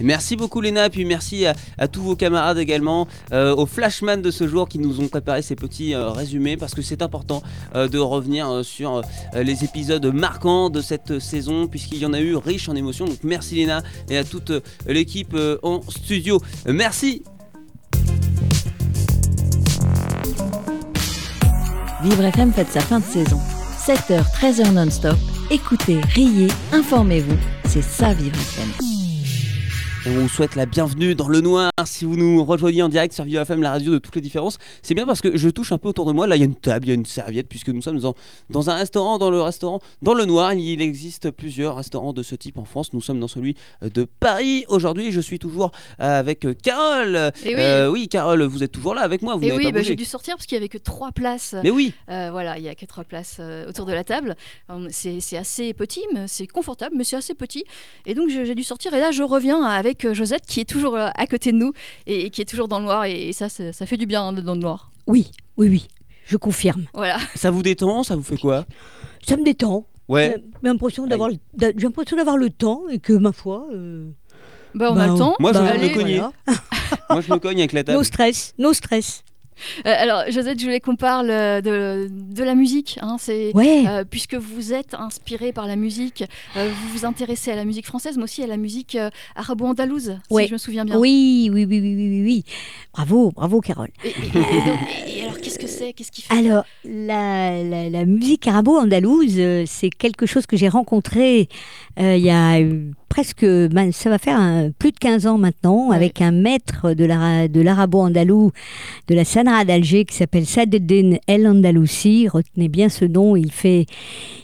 Merci beaucoup Léna, puis merci à, tous vos camarades également, euh, aux flashman de ce jour qui nous ont préparé ces petits euh, résumés parce que c'est important euh, de revenir sur les épisodes marquants de cette saison puisqu'il y en a eu riche en émotions. Donc merci Léna et à toute l'équipe en studio. Merci Vivre FM fête sa fin de saison. 7h, 13h non-stop. Écoutez, riez, informez-vous. C'est ça Vivre FM. On vous souhaite la bienvenue dans le noir. Si vous nous rejoignez en direct sur Viva FM, la radio de toutes les différences, c'est bien parce que je touche un peu autour de moi. Là, il y a une table, il y a une serviette, puisque nous sommes dans, dans un restaurant, dans le restaurant, dans le noir. Il existe plusieurs restaurants de ce type en France. Nous sommes dans celui de Paris. Aujourd'hui, je suis toujours avec Carole. Et oui. Euh, oui, Carole, vous êtes toujours là avec moi. Vous Et n'avez oui, bah, j'ai dû sortir parce qu'il n'y avait que trois places. Mais oui. Euh, voilà, il n'y a que trois places euh, autour de la table. Euh, C'est assez petit, mais c'est confortable, mais c'est assez petit. Et donc j'ai dû sortir. Et là, je reviens avec euh, Josette qui est toujours euh, à côté de nous et, et qui est toujours dans le noir. Et, et ça, ça, ça fait du bien hein, d'être dans le noir. Oui, oui, oui, je confirme. Voilà. Ça vous détend? Ça vous fait quoi? Ça me détend. Ouais. J'ai l'impression d'avoir, le- d'a- j'ai l'impression d'avoir le temps et que ma foi. euh, Bah, on bah, a le temps. Moi, je bah, viens de me cogner. voilà. Moi, je me cogne avec la table. No stress, no stress. Euh, alors, Josette, je voulais qu'on parle euh, de, de la musique. hein, c'est, Ouais. euh, puisque vous êtes inspiré par la musique, euh, vous vous intéressez à la musique française, mais aussi à la musique arabo-andalouse, Ouais. si je me souviens bien. Oui, oui, oui, oui, oui, oui, oui. Bravo, bravo, Carole. Et, et- et donc- et alors, qu'est-ce que c'est? Qu'est-ce qui fait Alors, la, la- la musique arabo-andalouse, c'est quelque chose que j'ai rencontré il y a euh, presque, ben, ça va faire un- plus de 15 ans maintenant, Ouais. avec un maître de l'ara- de l'arabo-andalou de la Sanra d'Alger qui s'appelle Sadeddin El Andalousi. Retenez bien ce nom, il fait,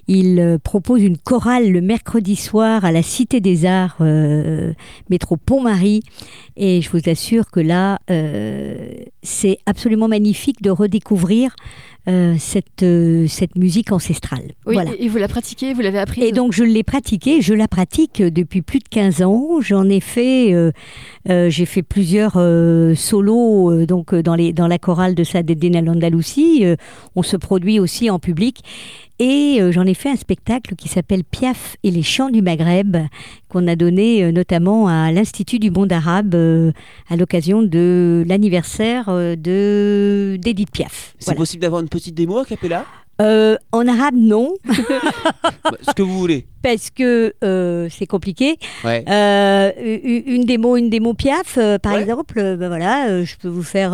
il euh, propose une chorale le mercredi soir à la Cité des Arts, euh, métro Pont-Marie. Et je vous assure que là, euh, c'est absolument magnifique de redécouvrir euh, cette, euh, cette musique ancestrale. Oui, voilà. et, vous la pratiquez, vous l'avez apprise Et donc je l'ai pratiquée, je la pratique depuis plus de 15 ans. J'en ai fait, euh, j'ai fait plusieurs euh, solos euh, donc euh, dans, les, dans la chorale de Sadeddin al-Andalousi. Euh, on se produit aussi en public. Et euh, j'en ai fait un spectacle qui s'appelle Piaf et les chants du Maghreb, qu'on a donné euh, notamment à l'Institut du monde arabe euh, à l'occasion de l'anniversaire euh, de d'Edith Piaf. C'est Voilà. possible d'avoir une petite démo a cappella Euh, en arabe, non, Bah, Ce que vous voulez. parce que euh, c'est compliqué. Ouais. Euh, une démo, une démo Piaf, euh, par Ouais. exemple, ben voilà, je peux vous faire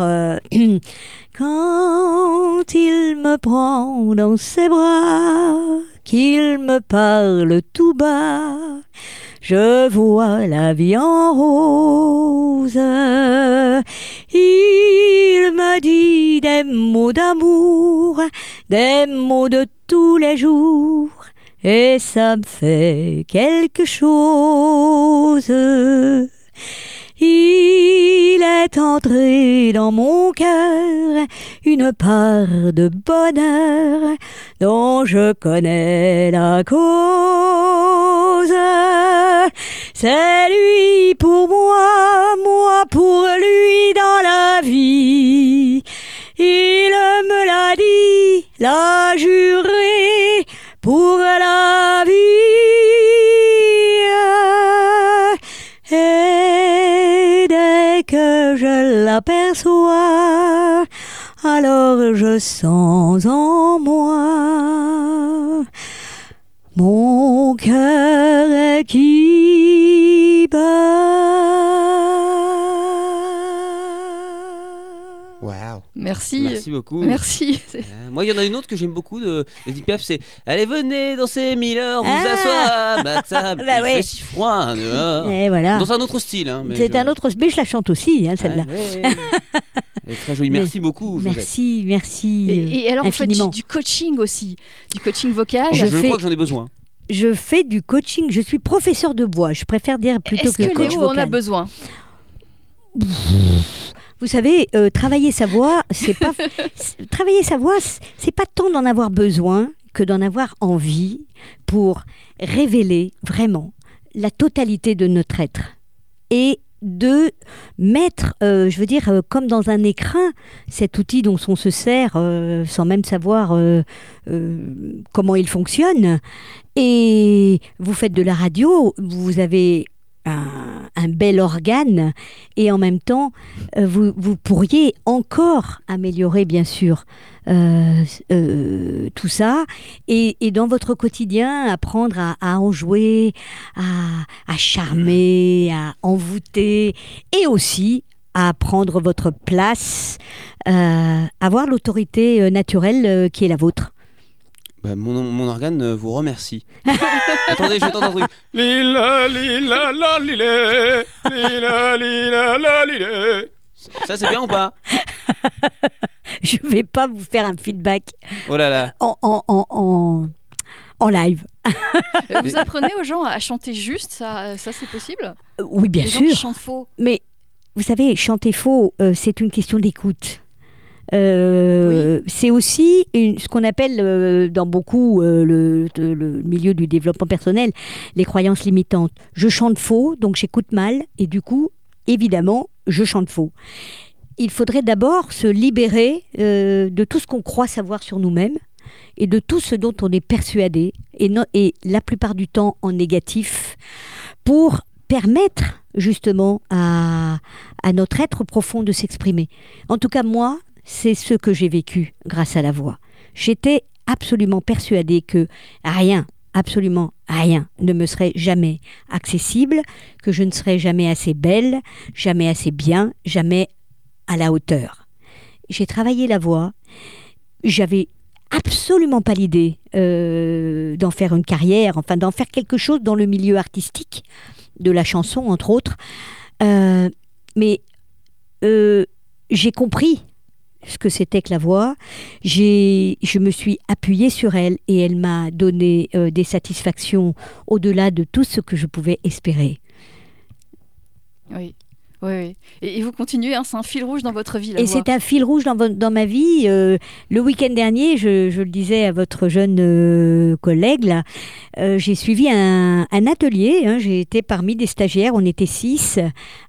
quand il me prend dans ses bras, qu'il me parle tout bas, je vois la vie en rose. Il me dit des mots d'amour, des mots de tous les jours et ça me fait quelque chose. Il est entré dans mon cœur une part de bonheur dont je connais la cause. C'est lui pour moi, moi pour lui dans la vie. Il me l'a dit, l'a juré pour la vie. M'aperçois, alors je sens en moi mon cœur qui bat. Waouh. Merci. Merci beaucoup. Merci. Euh, moi, il y en a une autre que j'aime beaucoup de Edith Piaf, c'est Allez, venez danser Miller, vous Ah. asseoir à ma table. Bah ouais. fait si froid hein, dehors. Et voilà. Dans un autre style. Hein, mais C'est je- un autre, mais je la chante aussi, hein, celle-là. Ah, ouais. Très jolie. Merci beaucoup. Josette. Merci, merci. Et, euh, et alors, vous faites du, infiniment. du coaching aussi, du coaching vocal. Je, Je fais- crois que j'en ai besoin. Je fais du coaching. Je suis professeur de voix. Je préfère dire plutôt Est-ce que, que coach Léo en a vocal. besoin? Vous savez, euh, travailler sa voix, c'est pas travailler sa voix, c'est- pas tant d'en avoir besoin que d'en avoir envie pour révéler vraiment la totalité de notre être et de mettre, euh, je veux dire, euh, comme dans un écrin, cet outil dont on se sert euh, sans même savoir comment il fonctionne. Et vous faites de la radio, vous avez un, bel organe et en même temps, euh, vous, vous pourriez encore améliorer, bien sûr, euh, euh, tout ça. Et, et dans votre quotidien, apprendre à, à en jouer, à, à charmer, à envoûter et aussi à prendre votre place, avoir l'autorité naturelle qui est la vôtre. Bah, mon, mon organe euh, vous remercie. Attendez, je vais tenter un truc. Lila, lila, la, lilé. Lila, lila, la, lilé. Ça, c'est bien ou pas? Je ne vais pas vous faire un feedback Oh là là. en, en, en, en, en live. Euh, Vous apprenez aux gens à chanter juste, ça, ça c'est possible? Euh, Oui, bien Les gens qui sûr. chantent faux. Mais vous savez, chanter faux, euh, c'est une question d'écoute. Euh, C'est aussi une- ce qu'on appelle euh, dans beaucoup euh, le, de- le milieu du développement personnel les croyances limitantes. Je chante faux, donc j'écoute mal, et du coup, évidemment, je chante faux. Il faudrait d'abord se libérer de tout ce qu'on croit savoir sur nous-mêmes et de tout ce dont on est persuadé, et, la plupart du temps en négatif, pour permettre justement à, à notre être profond de s'exprimer. En tout cas, moi, c'est ce que j'ai vécu grâce à la voix. J'étais absolument persuadée que rien, absolument rien ne me serait jamais accessible, que je ne serais jamais assez belle, jamais assez bien, jamais à la hauteur. J'ai travaillé la voix, j'avais absolument pas l'idée euh, d'en faire une carrière, enfin d'en faire quelque chose dans le milieu artistique, de la chanson entre autres. Euh, mais euh, j'ai compris ce que c'était que la voix. J'ai, je me suis appuyée sur elle et elle m'a donné euh, des satisfactions au-delà de tout ce que je pouvais espérer. Oui. Oui, oui. Et, et vous continuez, hein, c'est un fil rouge dans votre vie. La Et c'est un fil rouge dans, dans ma vie. Euh, le week-end dernier, je, je le disais à votre jeune euh, collègue, là, euh, j'ai suivi un, un atelier. hein. j'ai été parmi des stagiaires, on était six,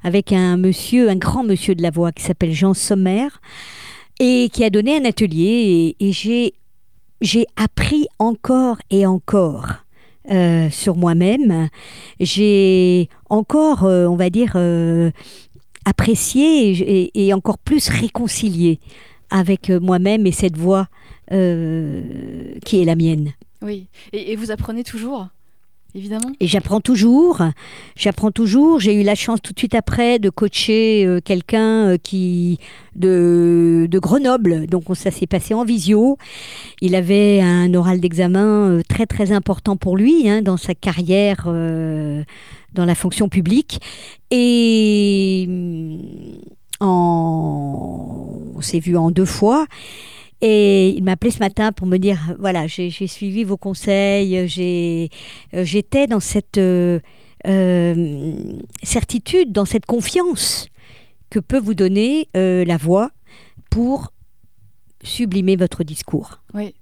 avec un monsieur, un grand monsieur de la voix qui s'appelle Jean Sommer, et qui a donné un atelier. Et, j'ai, j'ai appris encore et encore. euh, sur moi-même, j'ai encore, euh, on va dire, euh, apprécié et, encore plus réconcilié avec moi-même et cette voix qui est la mienne. Oui. Et vous apprenez toujours, évidemment. Et j'apprends toujours, j'apprends toujours. J'ai eu la chance tout de suite après de coacher euh, quelqu'un euh, qui de, de Grenoble, donc on- ça s'est passé en visio. Il avait un oral d'examen euh, très très important pour lui hein, dans sa carrière dans la fonction publique. Et hum, en... on s'est vu en deux fois. Et il m'a appelé ce matin pour me dire, voilà, j'ai suivi vos conseils, j'ai euh, j'étais dans cette euh, euh, certitude, dans cette confiance que peut vous donner euh, la voix pour sublimer votre discours. Oui.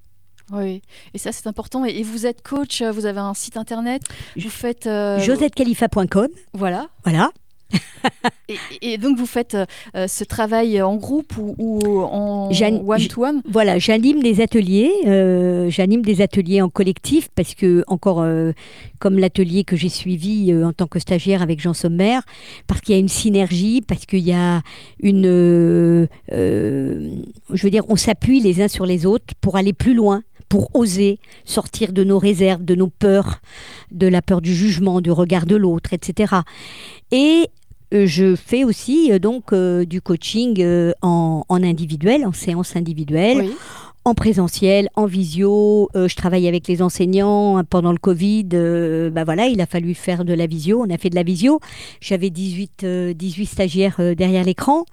Oui, et ça c'est important. Et, vous êtes coach, euh, vous avez un site internet, vous faites. euh, josettecalifa.com, Voilà. voilà. Et, et donc vous faites euh, ce travail en groupe ou, ou en one-to-one Voilà, j'anime des ateliers, euh, j'anime des ateliers en collectif parce que encore euh, comme l'atelier que j'ai suivi euh, en tant que stagiaire avec Jean Sommer, parce qu'il y a une synergie, parce qu'il y a une, euh, euh, je veux dire, on s'appuie les uns sur les autres pour aller plus loin, pour oser sortir de nos réserves, de nos peurs, de la peur du jugement, du regard de l'autre, etc. Et euh, je fais aussi euh, donc euh, du coaching euh, en, en individuel, en séance individuelle, Oui. en présentiel, en visio. Euh, je travaille avec les enseignants hein, pendant le Covid. euh, bah voilà, il a fallu faire de la visio. On a fait de la visio. J'avais 18, euh, 18 stagiaires euh, derrière l'écran.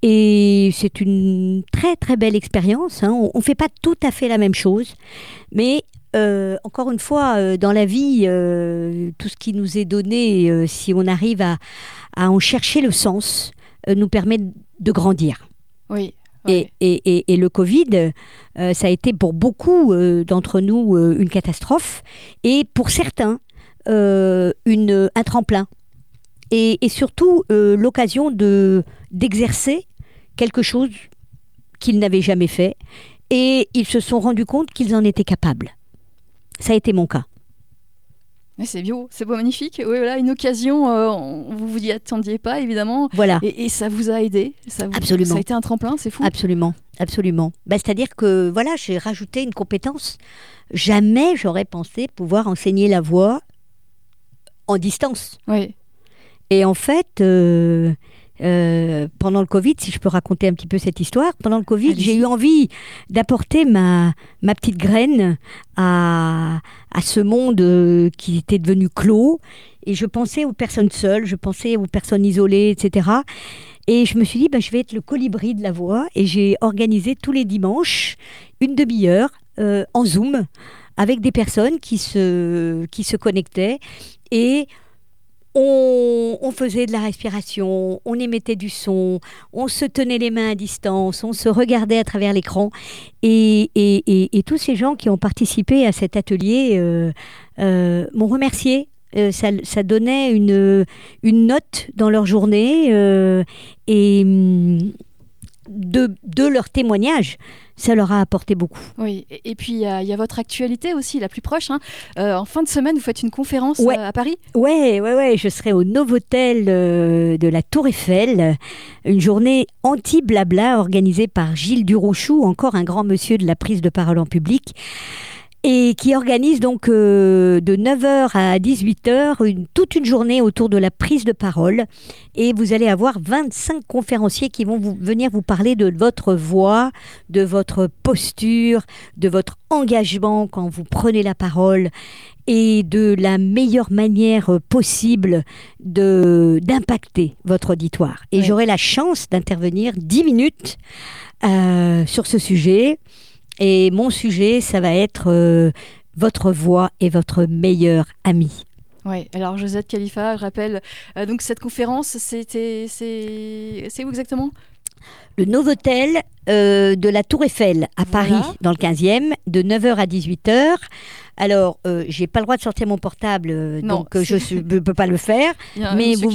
Et c'est une très très belle expérience. hein. On ne fait pas tout à fait la même chose, mais euh, encore une fois, euh, dans la vie, euh, tout ce qui nous est donné, si on arrive à, à en chercher le sens, nous permet de grandir. Oui. Et, et, et, et le Covid, ça a été pour beaucoup d'entre nous une catastrophe et pour certains une, un tremplin. Et, surtout l'occasion de d'exercer quelque chose qu'ils n'avaient jamais fait et ils se sont rendus compte qu'ils en étaient capables. Ça a été mon cas. Mais c'est beau, c'est beau, magnifique. Oui, voilà, une occasion, euh, vous vous y attendiez pas, évidemment. Voilà. Et, et ça vous a aidé. Ça vous- Absolument. Ça a été un tremplin, c'est fou. Absolument, absolument. Bah, C'est-à-dire que voilà, j'ai rajouté une compétence. Jamais j'aurais pensé pouvoir enseigner la voix en distance. Oui. Et en fait, euh, euh, pendant le Covid, si je peux raconter un petit peu cette histoire, pendant le Covid, j'ai eu envie d'apporter ma, ma petite graine à, à ce monde euh, qui était devenu clos. Et je pensais aux personnes seules, je pensais aux personnes isolées, etc. Et je me suis dit, bah, je vais être le colibri de la voix. Et j'ai organisé tous les dimanches une demi-heure euh, en Zoom avec des personnes qui se, qui se connectaient. Et on, faisait de la respiration, on émettait du son, on se tenait les mains à distance, on se regardait à travers l'écran. Et, tous ces gens qui ont participé à cet atelier euh, euh, m'ont remercié. Euh, ça, donnait une, note dans leur journée et hum, de, de leur témoignage, ça leur a apporté beaucoup. Oui, et, et puis il y, a il y a votre actualité aussi, la plus proche. hein. Euh, en fin de semaine, vous faites une conférence Ouais. euh, à Paris? Ouais, ouais, ouais, je serai au Novotel euh, de la Tour Eiffel, une journée anti-blabla organisée par Gilles Durochou, encore un grand monsieur de la prise de parole en public, et qui organise donc euh, de 9h à 18h une, toute une journée autour de la prise de parole. Et vous allez avoir 25 conférenciers qui vont vous, venir vous parler de votre voix, de votre posture, de votre engagement quand vous prenez la parole et de la meilleure manière euh, possible de d'impacter votre auditoire. Et Ouais. j'aurai la chance d'intervenir 10 minutes euh, sur ce sujet. Et mon sujet, ça va être euh, votre voix et votre meilleur ami. Oui, alors Josette Khalifa, je rappelle, euh, donc cette conférence, c'était, c'est, où exactement? Le Novotel euh, de la Tour Eiffel à Voilà. Paris, dans le 15e, de 9h à 18h. Alors, euh, j'ai pas le droit de sortir mon portable, euh, Non, donc euh, je ne peux pas le faire. Il y a un Mais vous,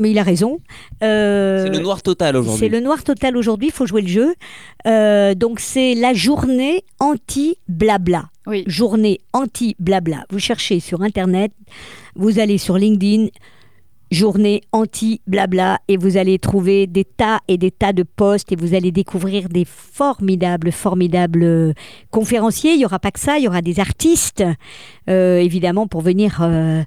mais il a raison. Euh, C'est le noir total aujourd'hui. C'est le noir total aujourd'hui, il faut jouer le jeu. Euh, donc c'est la journée anti-blabla. Oui. Journée anti-blabla. Vous cherchez sur Internet, vous allez sur LinkedIn, journée anti-blabla, et vous allez trouver des tas et des tas de posts, et vous allez découvrir des formidables, formidables euh, conférenciers. Il n'y aura pas que ça, il y aura des artistes, euh, évidemment, pour venir... euh,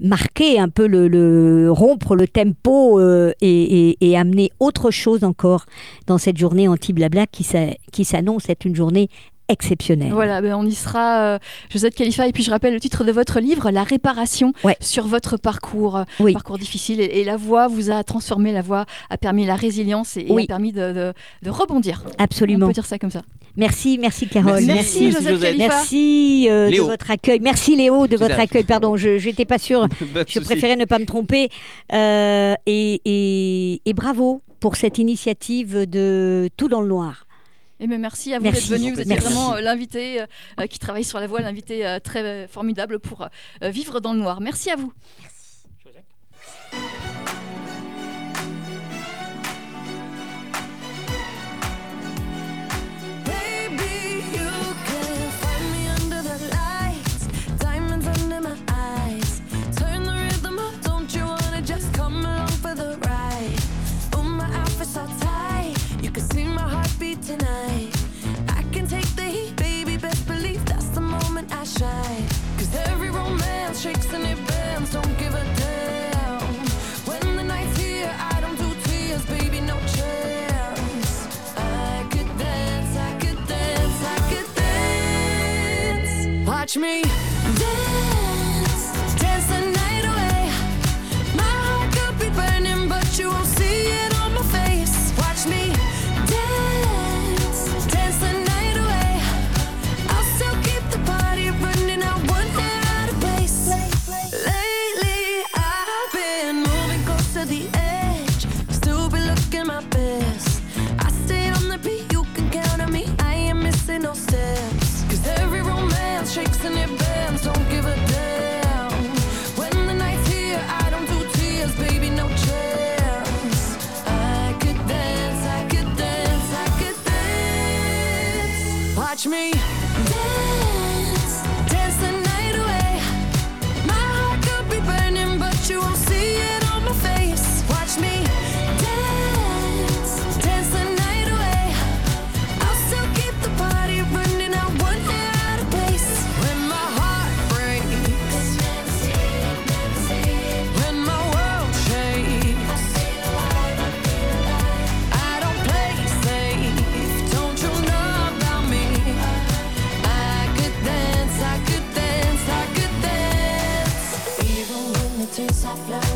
marquer un peu le, rompre le tempo et, et- amener autre chose encore dans cette journée anti-blabla qui s'annonce être une journée exceptionnelle. Voilà, ben on y sera, euh, Josette Khalifa. Et puis je rappelle le titre de votre livre, La réparation, Ouais. sur votre parcours, euh, Oui. parcours difficile. Et, et la voix vous a transformé, la voix a permis la résilience et, et Oui. a permis de, de- de rebondir. On Absolument. peut dire ça comme ça. Merci, merci Carole. Merci, Merci, merci, Josette. Merci euh, de Léo. votre accueil. Merci Léo de votre accueil. Pardon, je n'étais pas sûre. Pas Je préférais ne pas me tromper. Euh, et, et- et bravo pour cette initiative de Tout dans le Noir. Et bien merci à vous d'être venu. Vous étiez vraiment euh, l'invité euh, euh, qui travaille sur la voix, l'invité très formidable pour vivre dans le noir. Merci à vous. Watch me Watch me. dance, Yeah.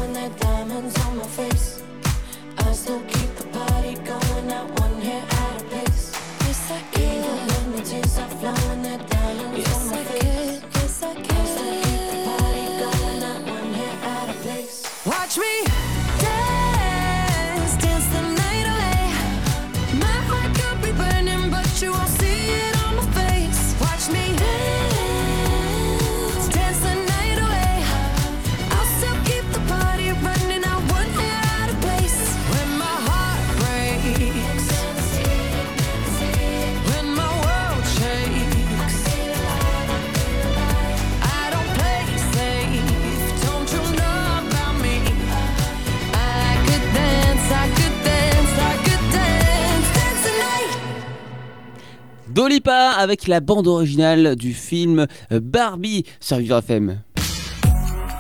Dolipa avec la bande originale du film euh, Barbie sur Vivre FM.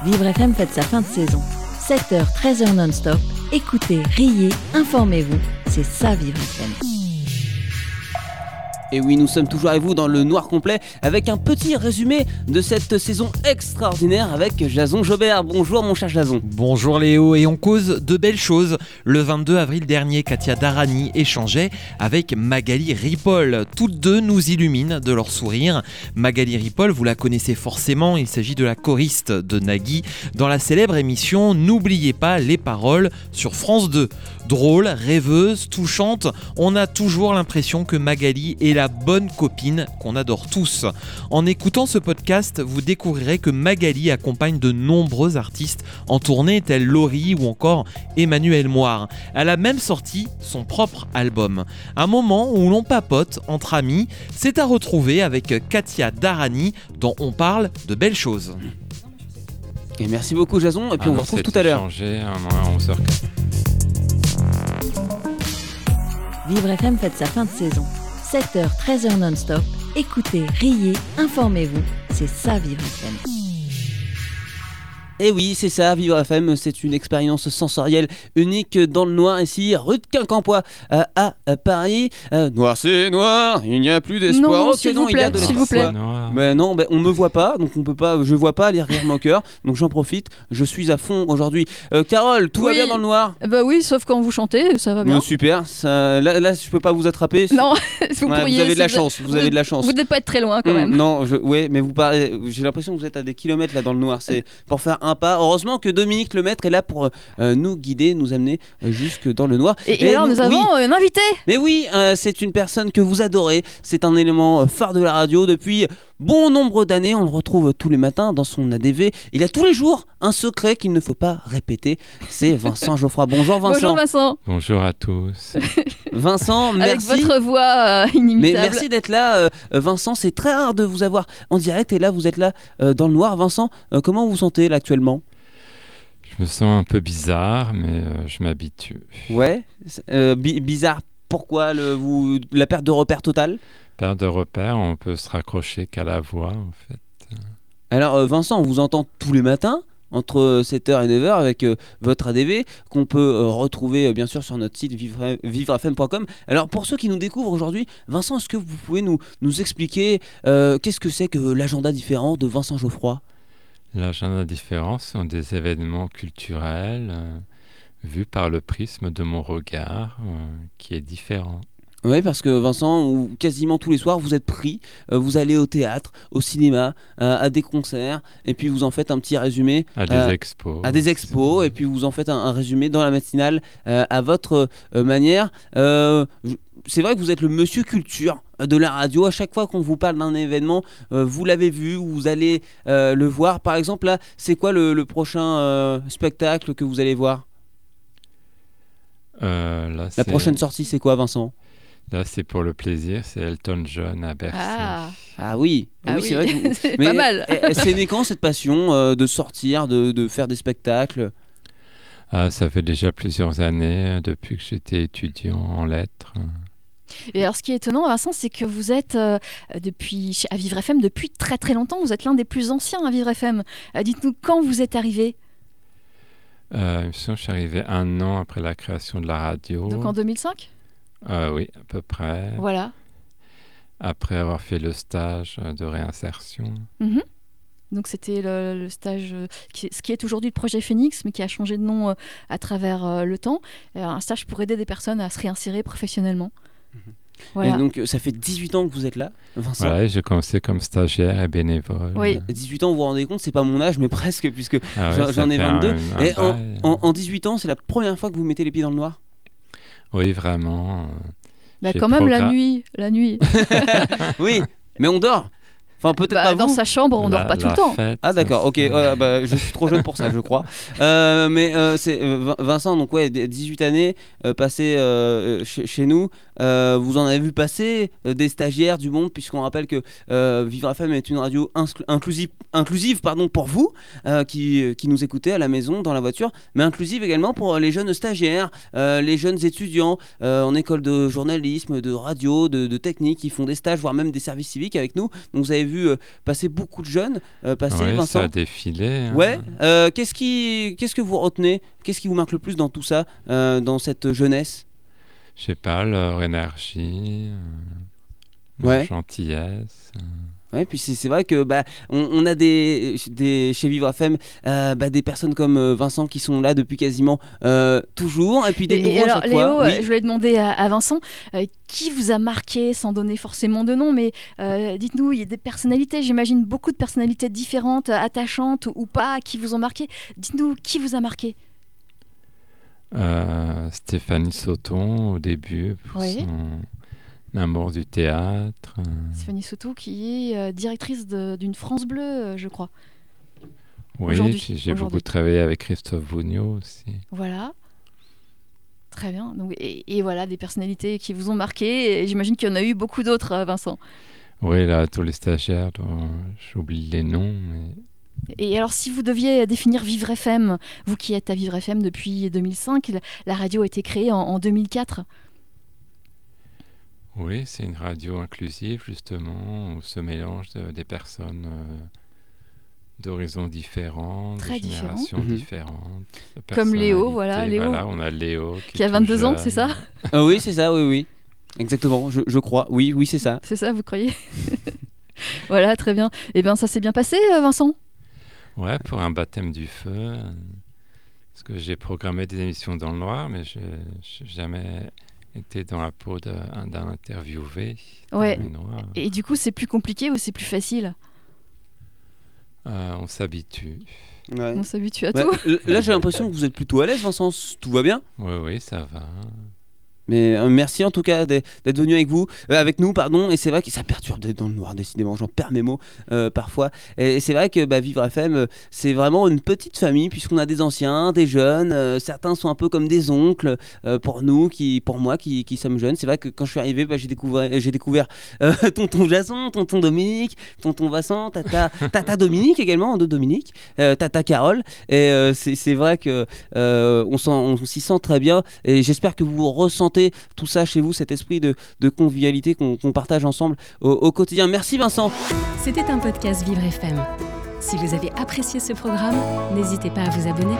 Vivre FM fête sa fin de saison. 7h, 13h non-stop. Écoutez, riez, informez-vous. C'est ça Vivre FM. Et oui, nous sommes toujours avec vous dans le noir complet avec un petit résumé de cette saison extraordinaire avec Jason Jobert. Bonjour mon cher Jason. Bonjour Léo, et on cause de belles choses. Le 22 avril dernier, Katia Darani échangeait avec Magali Ripoll. Toutes deux nous illuminent de leur sourire. Magali Ripoll, vous la connaissez forcément, il s'agit de la choriste de Nagui dans la célèbre émission N'oubliez pas les paroles sur France 2. Drôle, rêveuse, touchante, on a toujours l'impression que Magali est la bonne copine qu'on adore tous. En écoutant ce podcast, vous découvrirez que Magali accompagne de nombreux artistes en tournée tels Laurie ou encore Emmanuel Moire. Elle a même sorti son propre album. Un moment où l'on papote entre amis, c'est à retrouver avec Katia Darani dont on parle de belles choses. Et merci beaucoup Jason, et puis Ah on vous retrouve tout à l'heure. Changé, à 11h04. Vivre FM fête sa fin de saison. 7h, 13h non-stop. Écoutez, riez, informez-vous. C'est ça Vivre FM. Et oui, c'est ça, Vivre FM, c'est une expérience sensorielle unique dans le noir ici, rue de Quincampoix euh, à euh, Paris. Euh, noir, c'est noir, il n'y a plus d'espoir. Non, Ok, s'il vous il y a plaît, s'il vous plaît. Mais non, ben, on me voit pas, donc on peut pas, je vois pas les rires moqueurs, donc j'en profite, je suis à fond aujourd'hui. Euh, Carole, tout va bien dans le noir? Bah oui, sauf quand vous chantez, ça va bien. Super, ça- là, là je peux pas vous attraper. Non, vous Ouais, pourriez. Vous avez de la chance, vous avez de la chance. Vous n'êtes pas être très loin quand Hum, même. Non, je, ouais, mais vous parlez. J'ai l'impression que vous êtes à des kilomètres là dans le noir. C'est pour faire un pas. Heureusement que Dominique Lemaître est là pour euh, nous guider, nous amener euh, jusque dans le noir. Et, et alors nous avons euh, un invité. Mais oui, c'est une personne que vous adorez. C'est un élément phare de la radio depuis bon nombre d'années. On le retrouve tous les matins dans son ADV. Il a tous les jours un secret qu'il ne faut pas répéter. C'est Vincent Geoffroy. Bonjour Vincent. Bonjour Vincent. Bonjour à tous. Vincent, Avec merci. votre voix euh, Mais inimitable. merci d'être là, euh, euh, Vincent. C'est très rare de vous avoir en direct. Et là, vous êtes là euh, dans le noir. Vincent, euh, comment vous vous sentez là actuellement? Je me sens un peu bizarre, mais euh, je m'habitue. Ouais. euh, bi- bizarre. Pourquoi le, vous, la perte de repère totale? De repère, on peut se raccrocher qu'à la voix, en fait. Alors, euh, Vincent, on vous entend tous les matins. entre 7h et 9h avec euh, votre ADV qu'on peut euh, retrouver euh, bien sûr sur notre site vivre- vivrefm.com. Alors pour ceux qui nous découvrent aujourd'hui, Vincent, est-ce que vous pouvez nous, nous expliquer euh, qu'est-ce que c'est que l'agenda différent de Vincent Geoffroy? L'agenda différent sont des événements culturels euh, vus par le prisme de mon regard euh, qui est différent. Oui, parce que Vincent, quasiment tous les soirs, vous êtes pris, euh, vous allez au théâtre, au cinéma, euh, à des concerts, et puis vous en faites un petit résumé. À des euh, expos. À des expos, et puis vous en faites un, un résumé dans la matinale à votre manière. C'est vrai que vous êtes le monsieur culture de la radio. À chaque fois qu'on vous parle d'un événement, vous l'avez vu, ou vous allez le voir. Par exemple, là, c'est quoi le, le prochain spectacle que vous allez voir? Là, La prochaine sortie, c'est quoi, Vincent? Là, c'est pour le plaisir, c'est Elton John à Bercy. Ah. Ah oui, Ah oui, c'est vrai. que C'est Mais pas mal. eh, eh, C'est né quand cette passion euh, de sortir, de, de faire des spectacles? Ah, ça fait déjà plusieurs années, euh, depuis que j'étais étudiant en lettres. Et alors, ce qui est étonnant, Vincent, c'est que vous êtes euh, depuis à Vivre FM depuis très très longtemps. Vous êtes l'un des plus anciens à Vivre FM. Euh, Dites-nous quand vous êtes arrivé? Euh, je suis arrivé un an après la création de la radio. Donc en 2005 Euh, oui, à peu près. Voilà. Après avoir fait le stage euh, de réinsertion. Mhm. Donc c'était le, le stage, euh, qui, ce qui est aujourd'hui le projet Phoenix, mais qui a changé de nom euh, à travers le temps. Un stage pour aider des personnes à se réinsérer professionnellement. Voilà. Et donc, ça fait 18 ans que vous êtes là, Vincent? Et j'ai commencé comme stagiaire et bénévole. Oui. 18 ans, vous vous rendez compte, c'est pas mon âge, mais presque, puisque Ah ouais, j'en ai fait un- 22. un et en, en- en 18 ans, c'est la première fois que vous mettez les pieds dans le noir? Oui, vraiment. euh, Bah, quand même la nuit, la nuit. Oui, mais on dort. Enfin, peut-être Bah, pas dans vous. sa chambre, on La- dort pas tout le temps. fête, Ah d'accord, ok, bah, je suis trop jeune pour ça, je crois. Euh, mais euh, c'est Vin- Vincent, donc ouais, d- 18 années euh, passées euh, chez, chez nous. Euh, vous en avez vu passer euh, des stagiaires du monde, puisqu'on rappelle que euh, Vivre FM est une radio inclusive, inclusive pardon, pour vous euh, qui, qui nous écoutez à la maison, dans la voiture, mais inclusive également pour les jeunes stagiaires, les jeunes étudiants en école de journalisme, de radio, de, de technique, qui font des stages, voire même des services civiques avec nous. Donc vous avez vu passer beaucoup de jeunes passer, Ouais, Vincent ça a défilé. hein. Ouais. qu'est-ce qui, qu'est-ce que vous retenez? Qu'est-ce qui vous marque le plus dans tout ça, dans cette jeunesse? Je sais pas, leur énergie, euh, leur Ouais. gentillesse. euh. Ouais, puis c'est vrai que bah on, on a des, des chez Vivre FM euh, bah, des personnes comme euh, Vincent qui sont là depuis quasiment euh, toujours et puis des Et, alors, Léo, fois. Oui. je voulais demander à, à Vincent, euh, qui vous a marqué, sans donner forcément de nom, mais euh, dites-nous, il y a des personnalités, j'imagine beaucoup de personnalités différentes, attachantes ou pas, qui vous ont marqué. Dites-nous, qui vous a marqué? Euh, Stéphanie Sauton au début pour Oui. son amour du théâtre. euh. Stéphanie Soto, qui est euh, directrice d'une France Bleue, euh, je crois. Oui, j'ai beaucoup travaillé avec Christophe Bougno aussi. Voilà. Très bien. Donc, et, et voilà, des personnalités qui vous ont marqué. J'imagine qu'il y en a eu beaucoup d'autres, Vincent. Oui, là, tous les stagiaires, j'oublie les noms. Mais... Et alors, si vous deviez définir Vivre FM, vous qui êtes à Vivre FM depuis 2005, la- radio a été créée en, en 2004. Oui, c'est une radio inclusive, justement, où se mélangent euh, des personnes euh, d'horizons différents, Très de différents. générations Mhm. différentes. de Comme Léo, voilà, Léo. Voilà, on a Léo qui, Qui a est tout 22 ans, c'est ça Ah oui, c'est ça, oui, oui. Exactement, je, je crois. Oui, oui, c'est ça. C'est ça, vous croyez? Voilà, très bien. Eh bien, ça s'est bien passé, euh, Vincent? Ouais, pour un baptême du feu. Parce que j'ai programmé des émissions dans le noir, mais je n'ai jamais été dans la peau d'un interviewé. Ouais. Et du coup, c'est plus compliqué ou c'est plus facile? Euh, on s'habitue. Ouais. On s'habitue à Ouais, tout. Là, j'ai l'impression que vous êtes plutôt à l'aise, Vincent. Tout va bien? Oui, oui, ça va. Mais euh, merci en tout cas d'être venu avec vous, euh, avec nous, pardon. Et c'est vrai que ça perturbe dans le noir, décidément. J'en perds mes mots euh, parfois. Et, c'est vrai que bah, Vivre FM, c'est vraiment une petite famille puisqu'on a des anciens, des jeunes. certains sont un peu comme des oncles pour nous, pour moi, qui, sommes jeunes. C'est vrai que quand je suis arrivé, bah, j'ai découvert, tonton Jason, tonton Dominique, tonton Vincent, tata, tata Dominique également, de Dominique, tata Carole. Et c'est vrai que on s'y sent très bien. Et j'espère que vous ressentez tout ça chez vous, cet esprit de, convivialité qu'on qu'on partage ensemble au, au quotidien. Merci Vincent. C'était un podcast Vivre FM. Si vous avez apprécié ce programme, n'hésitez pas à vous abonner.